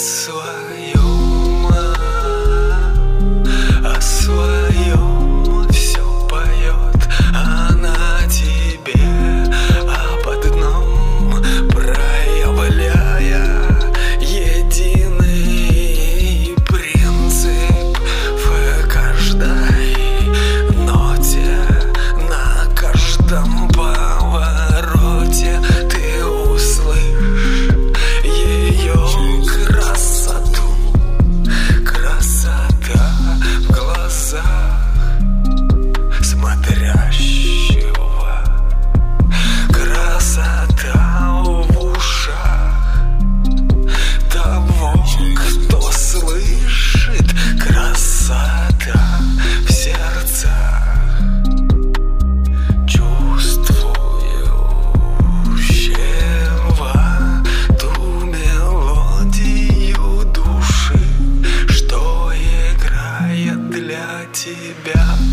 coração. тебя.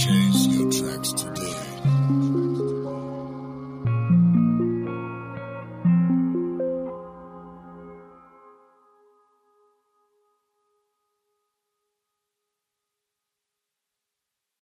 Purchase your tracks today.